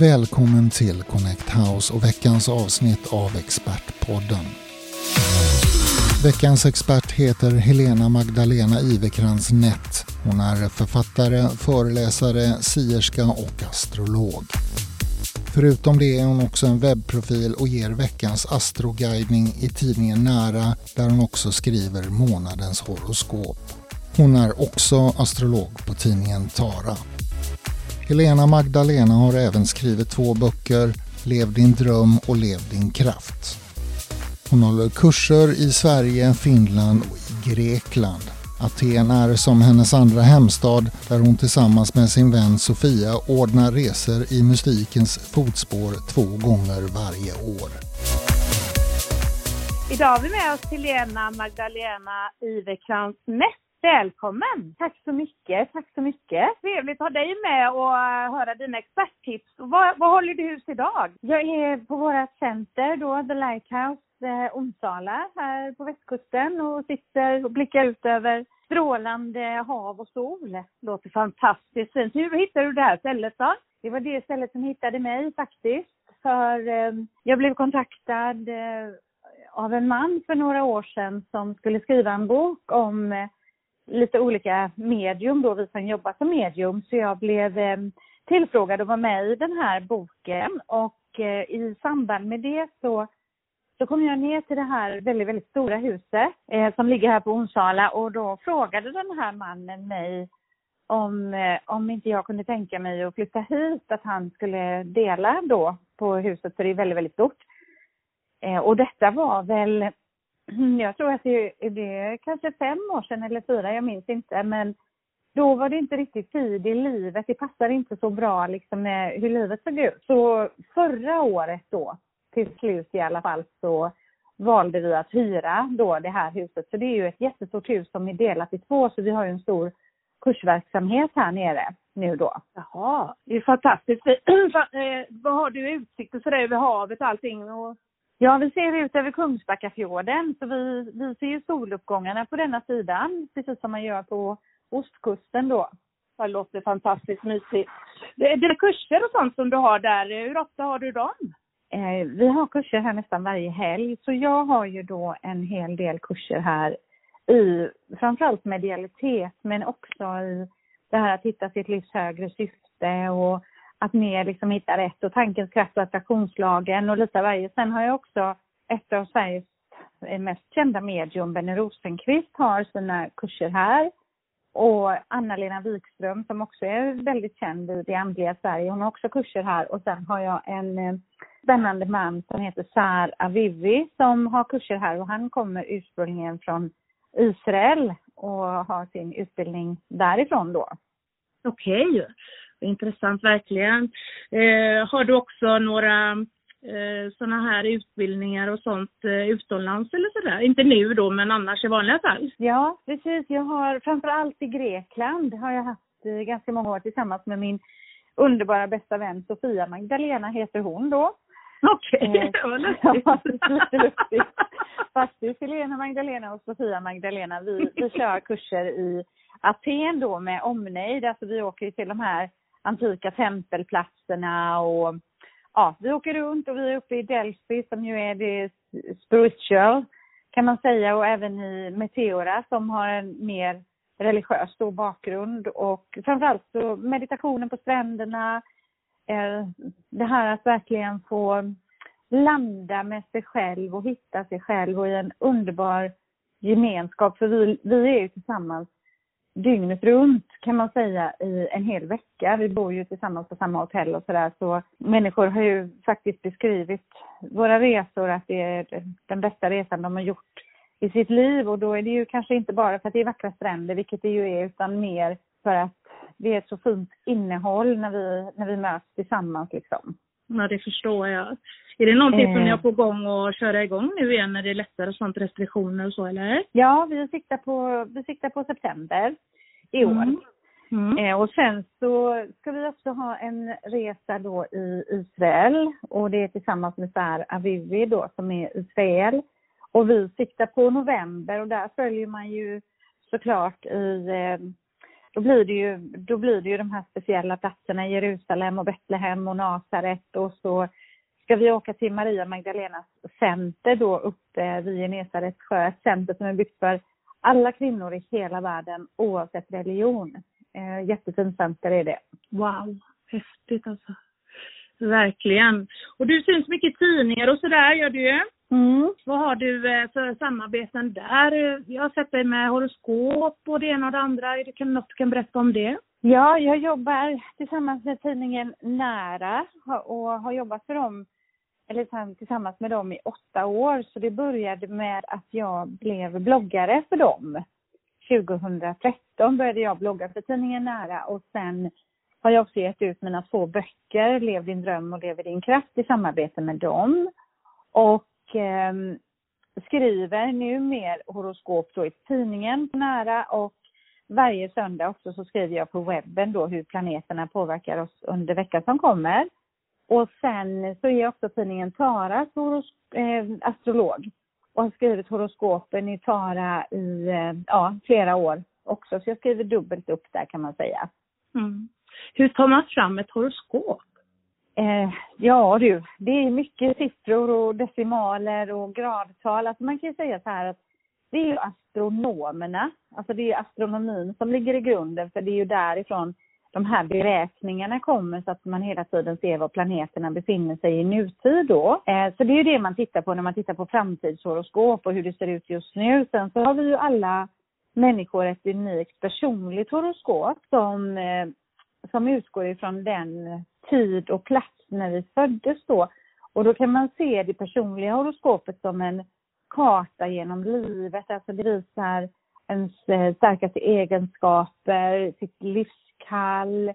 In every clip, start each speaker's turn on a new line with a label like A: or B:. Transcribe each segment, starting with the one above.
A: Välkommen till Connect House och veckans avsnitt av Expertpodden. Veckans expert heter Helena Magdalena Ivekrans Nett. Hon är författare, föreläsare, sierska och astrolog. Förutom det är hon också en webbprofil och ger veckans astroguidning i tidningen Nära där hon också skriver månadens horoskop. Hon är också astrolog på tidningen Tara. Helena Magdalena har även skrivit två böcker, Lev din dröm och Lev din kraft. Hon håller kurser i Sverige, Finland och i Grekland. Aten är som hennes andra hemstad där hon tillsammans med sin vän Sofia ordnar resor i mystikens fotspår två gånger varje år.
B: Idag har vi med oss Helena Magdalena Iverkrans Ness Välkommen! Tack så mycket, tack så mycket. Trevligt att ha dig med och höra dina experttips. Vad, vad håller du hus idag?
C: Jag är på vårt center då, The Lighthouse eh, Onsala här på västkusten och sitter och blickar ut över strålande hav och sol.
B: Låter fantastiskt fint. Hur hittade du det här stället då?
C: Det var det stället som hittade mig faktiskt. För eh, jag blev kontaktad eh, av en man för några år sedan som skulle skriva en bok om eh, lite olika medium då, vi som jobbar som medium. Så jag blev ehm, tillfrågad att vara med i den här boken och eh, i samband med det så så kom jag ner till det här väldigt, väldigt stora huset eh, som ligger här på Onsala och då frågade den här mannen mig om, eh, om inte jag kunde tänka mig att flytta hit, att han skulle dela då på huset, för det är väldigt, väldigt stort. Eh, och detta var väl, Mm, jag tror att det, det är kanske fem år sedan eller fyra, jag minns inte, men då var det inte riktigt tid i livet. Det passade inte så bra liksom med hur livet såg ut. Så förra året då, till slut i alla fall så valde vi att hyra då det här huset. Så det är ju ett jättestort hus som är delat i två så vi har ju en stor kursverksamhet här nere nu då.
B: Jaha, det är fantastiskt. Vad har du utsikt och sådär över havet och allting? Och...
C: Ja, vi ser ut över Kungsbackafjorden så vi, vi ser ju soluppgångarna på denna sidan precis som man gör på ostkusten då.
B: Det låter fantastiskt mysigt. Dina kurser och sånt som du har där, hur ofta har du dem?
C: Eh, vi har kurser här nästan varje helg, så jag har ju då en hel del kurser här i framförallt medialitet, men också i det här att hitta sitt livs högre syfte och att mer liksom hitta rätt och tankens kraft och attraktionslagen och lite av varje. Sen har jag också ett av Sveriges mest kända medium, Benny Rosenqvist, har sina kurser här. Och Anna-Lena Wikström som också är väldigt känd i det andliga Sverige, hon har också kurser här. Och sen har jag en eh, spännande man som heter Sar Avivi som har kurser här och han kommer ursprungligen från Israel och har sin utbildning därifrån då.
B: Okej, okay intressant verkligen. Eh, har du också några eh, sådana här utbildningar och sånt eh, utomlands eller sådär? Inte nu då, men annars i vanliga fall?
C: Ja, precis. Jag har framförallt i Grekland har jag haft eh, ganska många år tillsammans med min underbara bästa vän Sofia Magdalena heter hon då.
B: Okej, okay, det var lustigt.
C: Faktiskt Helena Magdalena och Sofia Magdalena, vi, vi kör kurser i Aten då med omnejd. Alltså vi åker till de här antika tempelplatserna och ja, vi åker runt och vi är uppe i Delphi som ju är det spiritual kan man säga och även i Meteora som har en mer religiös då bakgrund och framförallt så meditationen på stränderna, Eh, det här att verkligen få landa med sig själv och hitta sig själv och i en underbar gemenskap. För vi, vi är ju tillsammans dygnet runt kan man säga i en hel vecka. Vi bor ju tillsammans på samma hotell och sådär så människor har ju faktiskt beskrivit våra resor att det är den bästa resan de har gjort i sitt liv och då är det ju kanske inte bara för att det är vackra stränder, vilket det ju är, utan mer för att det är ett så fint innehåll när vi, när vi möts tillsammans liksom.
B: Ja, det förstår jag. Är det någonting eh. som ni har på gång att köra igång nu igen när det är lättare och sånt, restriktioner och så eller?
C: Ja, vi siktar på, vi siktar på september i år. Mm. Mm. Eh, och sen så ska vi också ha en resa då i Israel och det är tillsammans med Sar Avivi då som är Israel. Och vi siktar på november och där följer man ju såklart i eh, då blir det ju, då blir det ju de här speciella platserna Jerusalem och Betlehem och Nasaret och så ska vi åka till Maria Magdalenas center då uppe vid Genesarets sjö, ett center som är byggt för alla kvinnor i hela världen oavsett religion. Eh, jättefint center är det.
B: Wow, häftigt alltså. Verkligen. Och du syns mycket i tidningar och sådär gör du ju.
C: Mm.
B: Vad har du eh, för samarbeten där? Jag har sett dig med horoskop och det ena och det andra. Är det något du kan berätta om det?
C: Ja, jag jobbar tillsammans med tidningen Nära och har jobbat för dem, eller tillsammans med dem i åtta år. Så det började med att jag blev bloggare för dem. 2013 började jag blogga för tidningen Nära och sen har jag också gett ut mina två böcker, Lev din dröm och Lev i din kraft i samarbete med dem. Och eh, skriver nu mer horoskop då i tidningen nära och varje söndag också så skriver jag på webben då hur planeterna påverkar oss under veckan som kommer. Och sen så är jag också tidningen Taras eh, astrolog och har skrivit horoskopen i Tara i eh, ja, flera år också. Så jag skriver dubbelt upp där kan man säga.
B: Mm. Hur tar man fram ett horoskop?
C: Eh, ja du, det är mycket siffror och decimaler och gradtal. Alltså man kan ju säga så här att det är ju astronomerna, alltså det är astronomin som ligger i grunden för det är ju därifrån de här beräkningarna kommer så att man hela tiden ser var planeterna befinner sig i nutid då. Eh, så det är ju det man tittar på när man tittar på framtidshoroskop och hur det ser ut just nu. Sen så har vi ju alla människor ett unikt personligt horoskop som eh, som utgår ifrån den tid och plats när vi föddes då. Och då kan man se det personliga horoskopet som en karta genom livet, alltså det visar ens eh, starkaste egenskaper, sitt livskall,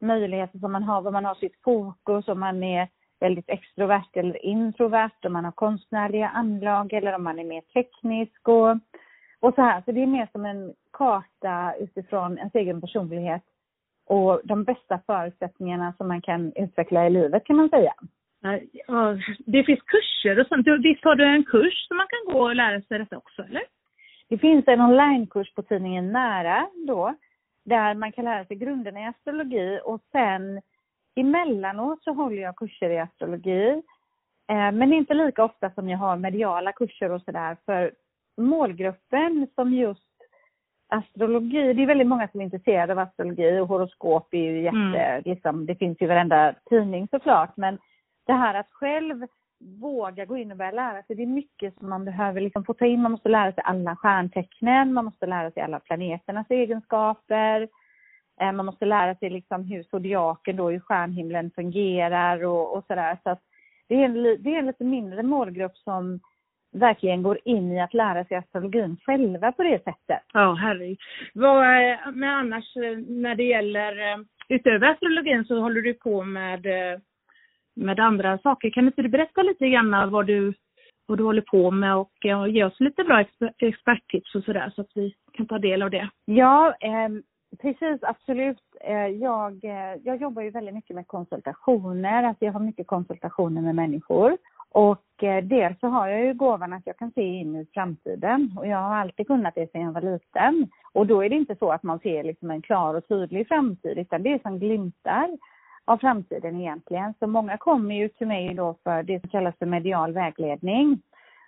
C: möjligheter som man har, vad man har sitt fokus, om man är väldigt extrovert eller introvert, om man har konstnärliga anlag eller om man är mer teknisk och, och så här. Så det är mer som en karta utifrån ens egen personlighet och de bästa förutsättningarna som man kan utveckla i livet kan man säga.
B: Ja, det finns kurser och sånt. Visst har du en kurs som man kan gå och lära sig detta också, eller?
C: Det finns en onlinekurs på tidningen Nära då, där man kan lära sig grunderna i astrologi och sen emellanåt så håller jag kurser i astrologi. Eh, men inte lika ofta som jag har mediala kurser och sådär för målgruppen som just astrologi, det är väldigt många som är intresserade av astrologi och horoskop är ju jätte, mm. liksom, det finns ju varenda tidning såklart, men det här att själv våga gå in och börja lära sig, det är mycket som man behöver liksom få ta in. Man måste lära sig alla stjärntecknen, man måste lära sig alla planeternas egenskaper, eh, man måste lära sig liksom hur zodiaken då, hur stjärnhimlen fungerar och, och sådär. Så att det är, en, det är en lite mindre målgrupp som verkligen går in i att lära sig astrologin själva på det sättet.
B: Ja, herregud. Vad, men annars eh, när det gäller, eh, utöver astrologin så håller du på med, eh, med andra saker. Kan inte du berätta lite grann vad du, vad du håller på med och ge oss lite bra experttips och sådär så att vi kan ta del av det?
C: Ja, eh, precis absolut. Eh, jag, jag jobbar ju väldigt mycket med konsultationer, alltså jag har mycket konsultationer med människor. Och eh, dels så har jag ju gåvan att jag kan se in i framtiden och jag har alltid kunnat det sedan jag var liten. Och då är det inte så att man ser liksom en klar och tydlig framtid utan det är som glimtar av framtiden egentligen. Så många kommer ju till mig då för det som kallas för medial vägledning.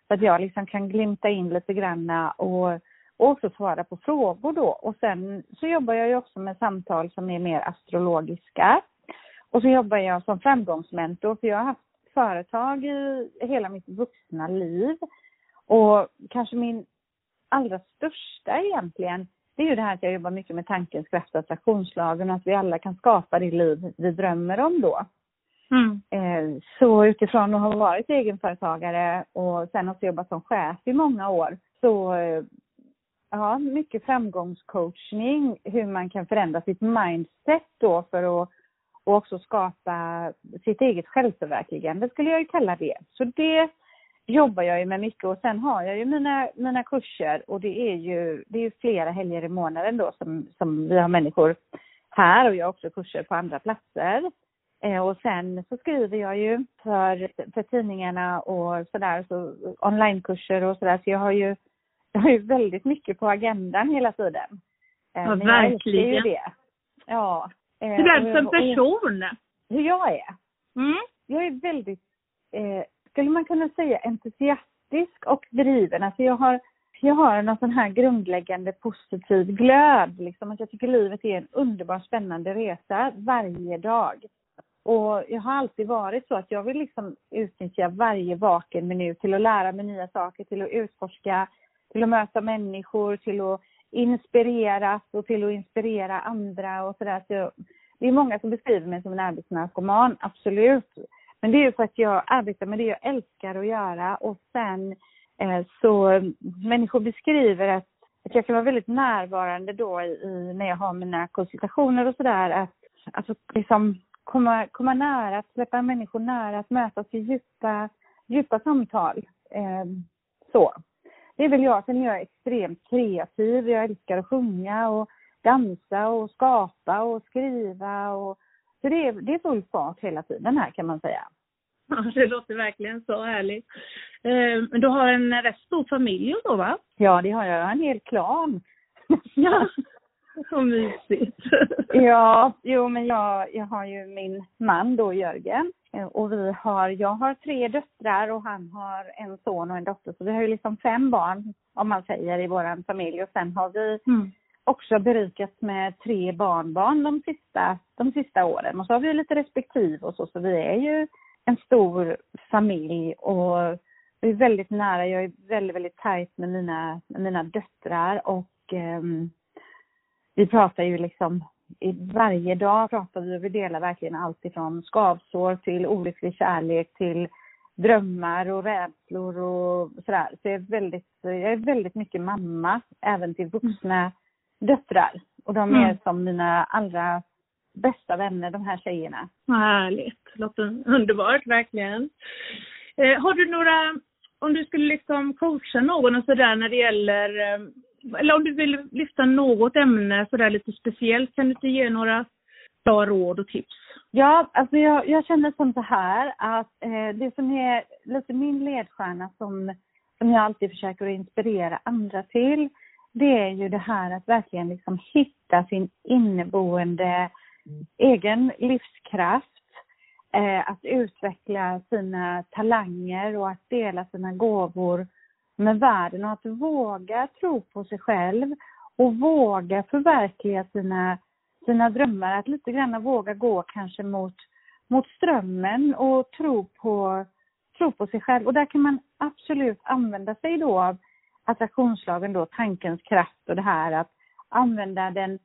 C: Så att jag liksom kan glimta in lite granna och, och också svara på frågor då. Och sen så jobbar jag ju också med samtal som är mer astrologiska. Och så jobbar jag som framgångsmentor för jag har haft företag i hela mitt vuxna liv. Och kanske min allra största egentligen, det är ju det här att jag jobbar mycket med tankens kraft och attraktionslagen och att vi alla kan skapa det liv vi drömmer om då. Mm. Eh, så utifrån att ha varit egenföretagare och sen också jobbat som chef i många år, så eh, ja, mycket framgångscoachning, hur man kan förändra sitt mindset då för att och också skapa sitt eget självförverkligande skulle jag ju kalla det. Så det jobbar jag ju med mycket och sen har jag ju mina, mina kurser och det är ju, det är flera helger i månaden då som, som vi har människor här och jag har också kurser på andra platser. Eh, och sen så skriver jag ju för, för tidningarna och sådär, så onlinekurser och sådär, så jag har ju jag har ju väldigt mycket på agendan hela tiden. Eh,
B: Ja,
C: men jag älskar ju
B: verkligen.
C: det. Ja. Eh,
B: Hur är du som person?
C: Hur jag är?
B: Mm.
C: jag är väldigt, eh, skulle man kunna säga entusiastisk och driven. Alltså jag har, jag har någon sån här grundläggande positiv glöd. Liksom, att jag tycker livet är en underbar spännande resa varje dag. Och jag har alltid varit så att jag vill liksom utnyttja varje vaken minut till att lära mig nya saker, till att utforska, till att möta människor, till att inspireras och till att inspirera andra och sådär. Så jag, det är många som beskriver mig som en arbetsnarkoman, absolut. Men det är ju för att jag arbetar med det jag älskar att göra och sen eh, så människor beskriver att, att jag kan vara väldigt närvarande då i, i när jag har mina konsultationer och sådär. Att alltså, liksom komma, komma nära, att släppa människor nära, att mötas i djupa, djupa samtal. Eh, så. Det är väl jag. Sen är jag extremt kreativ. Jag älskar att sjunga och dansa och skapa och skriva. Och, så det är, det är full fart hela tiden här kan man säga.
B: Ja, det låter verkligen så härligt. Eh, Men du har en rätt stor familj så va?
C: Ja, det har jag. Jag har en hel klan.
B: Ja. Så mysigt.
C: Ja, jo men jag, jag har ju min man då, Jörgen. Eh, Och vi har, jag har tre döttrar och han har en son och en dotter. Så vi har ju liksom fem barn, om man säger, i vår familj. Och sen har vi
B: Mm.
C: också berikats med tre barnbarn de sista, de sista åren. Och så har vi lite respektive och så, så vi är ju en stor familj och vi är väldigt nära. Jag är väldigt, väldigt tajt med mina, med mina döttrar och ehm, vi pratar ju liksom i varje dag pratar vi och vi delar verkligen allt ifrån skavsår till olycklig kärlek till drömmar och rädslor och sådär. Så jag är väldigt, jag är väldigt mycket mamma, även till vuxna döttrar. Och de är
B: Mm.
C: som mina allra bästa vänner, de här tjejerna.
B: Vad härligt. Låter underbart, verkligen. Eh, har du några, om du skulle liksom coacha någon och sådär när det gäller, eh, eller om du vill lyfta något ämne sådär lite speciellt, kan du inte ge några bra råd och tips?
C: Ja, alltså jag, jag känner som så här att eh, det som är lite min ledstjärna som, som jag alltid försöker att inspirera andra till, det är ju det här att verkligen liksom hitta sin inneboende egen livskraft. Eh, att utveckla sina talanger och att dela sina gåvor med världen och att våga tro på sig själv och våga förverkliga sina sina drömmar, att lite grann våga gå kanske mot, mot strömmen och tro på, tro på sig själv. Och där kan man absolut använda sig då av attraktionslagen då, tankens kraft och det här att använda den,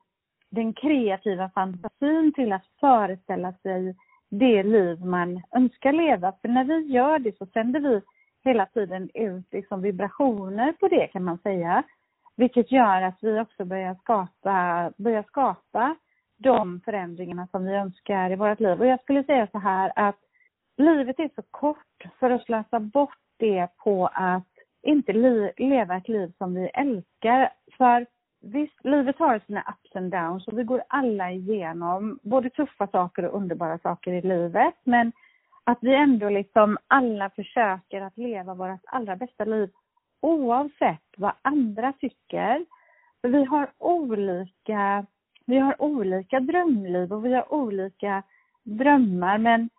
C: den kreativa fantasin till att föreställa sig det liv man önskar leva. För när vi gör det så sänder vi hela tiden ut liksom vibrationer på det kan man säga. Vilket gör att vi också börjar skapa, börjar skapa de förändringarna som vi önskar i vårt liv. Och jag skulle säga så här att livet är så kort för att slösa bort det på att inte li- leva ett liv som vi älskar. För visst, livet har sina ups and downs och vi går alla igenom både tuffa saker och underbara saker i livet. Men att vi ändå liksom alla försöker att leva vårt allra bästa liv oavsett vad andra tycker. För vi har olika, vi har olika drömliv och vi har olika drömmar. Men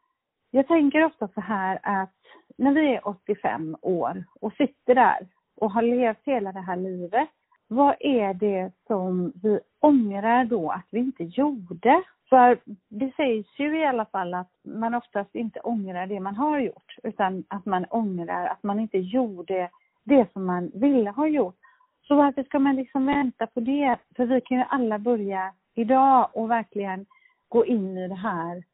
C: jag tänker ofta så här att när vi är 85 år och sitter där och har levt hela det här livet. Vad är det som vi ångrar då att vi inte gjorde? För det sägs ju i alla fall att man oftast inte ångrar det man har gjort utan att man ångrar att man inte gjorde det som man ville ha gjort. Så varför ska man liksom vänta på det? För vi kan ju alla börja idag och verkligen gå in i det här.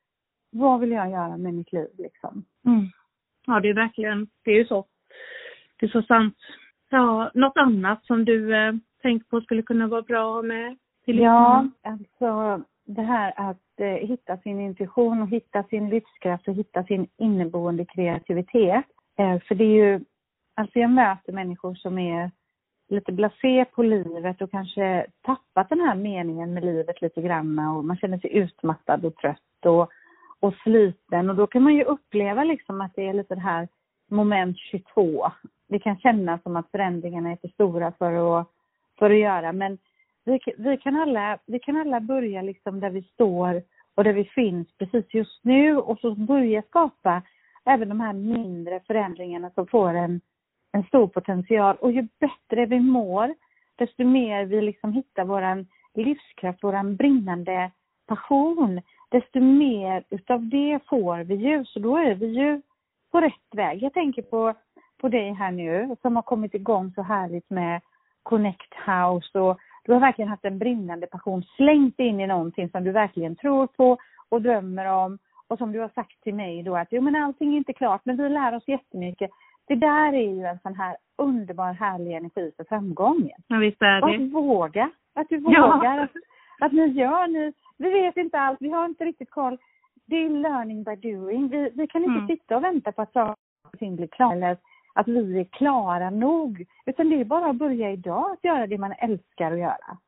C: Vad vill jag göra med mitt liv liksom?
B: Mm. Ja, det är verkligen, det är ju så. Det är så sant. Ja, något annat som du eh, tänker på skulle kunna vara bra med?
C: Ja, alltså det här att eh, hitta sin intuition och hitta sin livskraft och hitta sin inneboende kreativitet. Eh, för det är ju, alltså jag möter människor som är lite blasé på livet och kanske tappat den här meningen med livet lite grann och man känner sig utmattad och trött och, och sliten och då kan man ju uppleva liksom att det är lite det här moment 22. Det kan kännas som att förändringarna är för stora för att, för att göra men vi, vi, kan alla, vi kan alla börja liksom där vi står och där vi finns precis just nu och så börja skapa även de här mindre förändringarna som får en, en stor potential. Och ju bättre vi mår, desto mer vi liksom hittar våran livskraft, våran brinnande passion, desto mer utav det får vi ju. Så då är vi ju på rätt väg. Jag tänker på, på dig här nu som har kommit igång så härligt med Connect House och du har verkligen haft en brinnande passion, slängt in i någonting som du verkligen tror på och drömmer om och som du har sagt till mig då att jo men allting är inte klart men vi lär oss jättemycket. Det där är ju en sån här underbar härlig energi för framgången.
B: Ja visst är det.
C: Och att våga, att du vågar, ja. att, att ni gör, ni, vi vet inte allt, vi har inte riktigt koll. Det är learning by doing. Vi, vi kan inte mm. sitta och vänta på att saker och ting blir klara att vi är klara nog. Utan det är bara att börja idag att göra det man älskar att göra.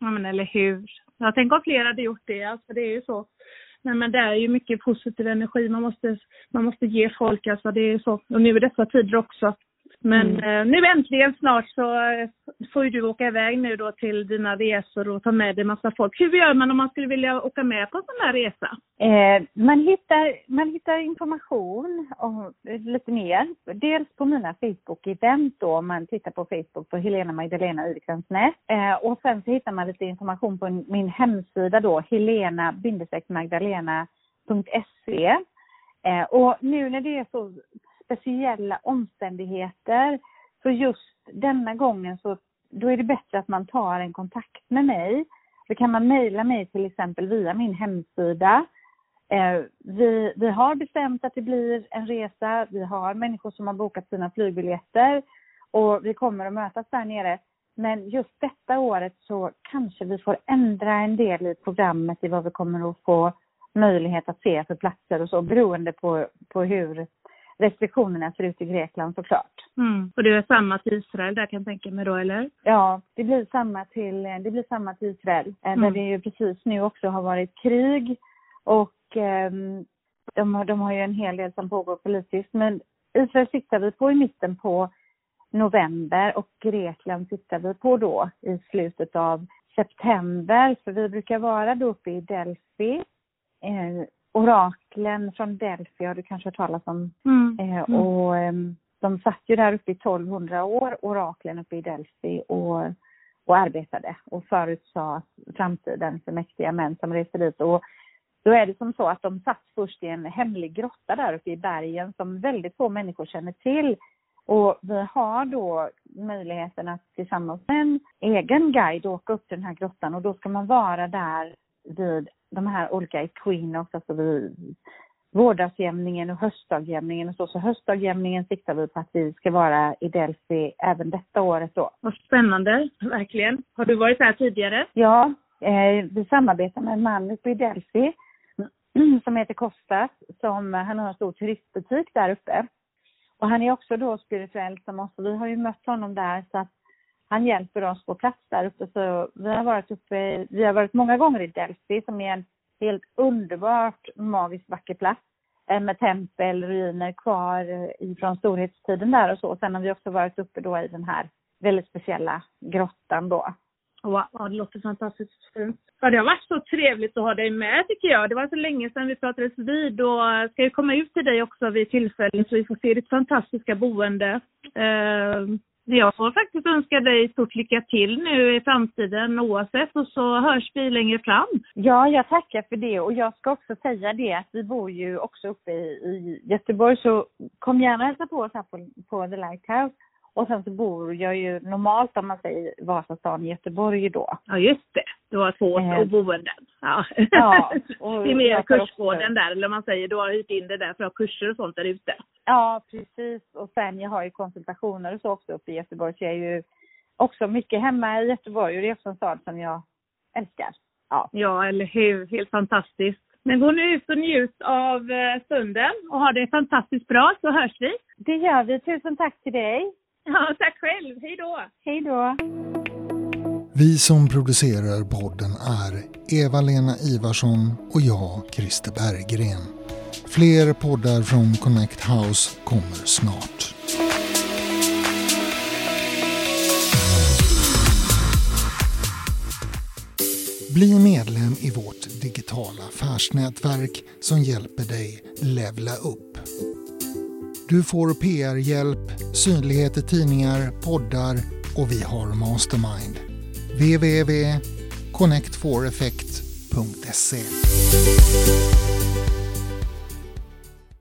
B: Ja men eller hur. Jag tänker om fler hade gjort det, alltså det är ju så. Nej men det är ju mycket positiv energi man måste, man måste ge folk alltså, det är så. Och nu i dessa tider också. Men mm. eh, nu äntligen snart så eh, får ju du åka iväg nu då till dina resor och ta med dig massa folk. Hur gör man om man skulle vilja åka med på en sån här resa?
C: Eh, man, hittar, man hittar information om, lite mer. Dels på mina Facebook-event då, om man tittar på Facebook på Helena Magdalena Ivekrans-Näs. Eh, och sen så hittar man lite information på min hemsida då, helena-magdalena.se. Eh, och nu när det är så speciella omständigheter. Så just denna gången så då är det bättre att man tar en kontakt med mig. Då kan man mejla mig till exempel via min hemsida. Eh, vi, vi har bestämt att det blir en resa. Vi har människor som har bokat sina flygbiljetter och vi kommer att mötas där nere. Men just detta året så kanske vi får ändra en del i programmet i vad vi kommer att få möjlighet att se för platser och så beroende på, på hur restriktionerna ser ut i Grekland såklart.
B: Mm. Och det är samma till Israel där kan jag tänka mig då, eller?
C: Ja, det blir samma till, det blir samma till Israel. Eh, mm. Där det ju precis nu också har varit krig och eh, de, de har ju en hel del som pågår politiskt. Men Israel siktar vi på i mitten på november och Grekland siktar vi på då i slutet av september. För vi brukar vara då uppe i Delphi eh, oraklen från Delphi har du kanske hört talas om. Mm. Eh, mm. och eh, de satt ju där uppe i 1200 år, oraklen uppe i Delphi och, och arbetade och förutsade framtiden för mäktiga män som reste dit. Och då är det som så att de satt först i en hemlig grotta där uppe i bergen som väldigt få människor känner till. Och vi har då möjligheten att tillsammans med en egen guide åka upp till den här grottan och då ska man vara där vid de här olika equinox, alltså vid vårdagsjämningen och höstdagjämningen och så. Så höstdagjämningen siktar vi på att vi ska vara i Delphi även detta året då.
B: Vad spännande, verkligen. Har du varit här tidigare?
C: Ja, eh, vi samarbetar med en man uppe i Delphi som heter Kostas, som, han har en stor turistbutik där uppe. Och han är också då spirituell som oss, vi har ju mött honom där så att han hjälper oss på plats där uppe. Så vi har varit uppe, vi har varit många gånger i Delphi som är en helt underbart magiskt vacker plats eh, med tempel, ruiner kvar eh, ifrån storhetstiden där och så. Sen har vi också varit uppe då i den här väldigt speciella grottan då.
B: Wow, det låter fantastiskt fint. Ja, det har varit så trevligt att ha dig med tycker jag. Det var så länge sedan vi pratades vid och ska ju komma ut till dig också vid tillfällen så vi får se ditt fantastiska boende. Uh, jag får faktiskt önska dig stort lycka till nu i framtiden oavsett och så hörs vi längre fram.
C: Ja, jag tackar för det och jag ska också säga det att vi bor ju också uppe i, i Göteborg så kom gärna och hälsa på oss här på, på The Lighthouse. Och sen så bor jag ju normalt om man säger Vasastan i Göteborg då.
B: Ja just det, du har två eh. boenden. Ja. ja och det är mer kursgården där, eller man säger du har hyrt in det där för att ha kurser och sånt där ute.
C: Ja precis och sen jag har ju konsultationer och så också uppe i Göteborg så jag är ju också mycket hemma i Göteborg och det är också en stad som jag älskar.
B: Ja, ja eller hur, helt fantastiskt. Men gå nu ut och njut av eh, stunden och ha det fantastiskt bra så hörs vi.
C: Det gör vi. Tusen tack till dig.
B: Ja, tack själv. Hej då.
C: Hej då.
A: Vi som producerar podden är Eva-Lena Ivarsson och jag, Christer Berggren. Fler poddar från Connect House kommer snart. Bli medlem i vårt digitala affärsnätverk som hjälper dig levla upp. Du får PR-hjälp, synlighet i tidningar, poddar och vi har Mastermind. www.connectforeffect.se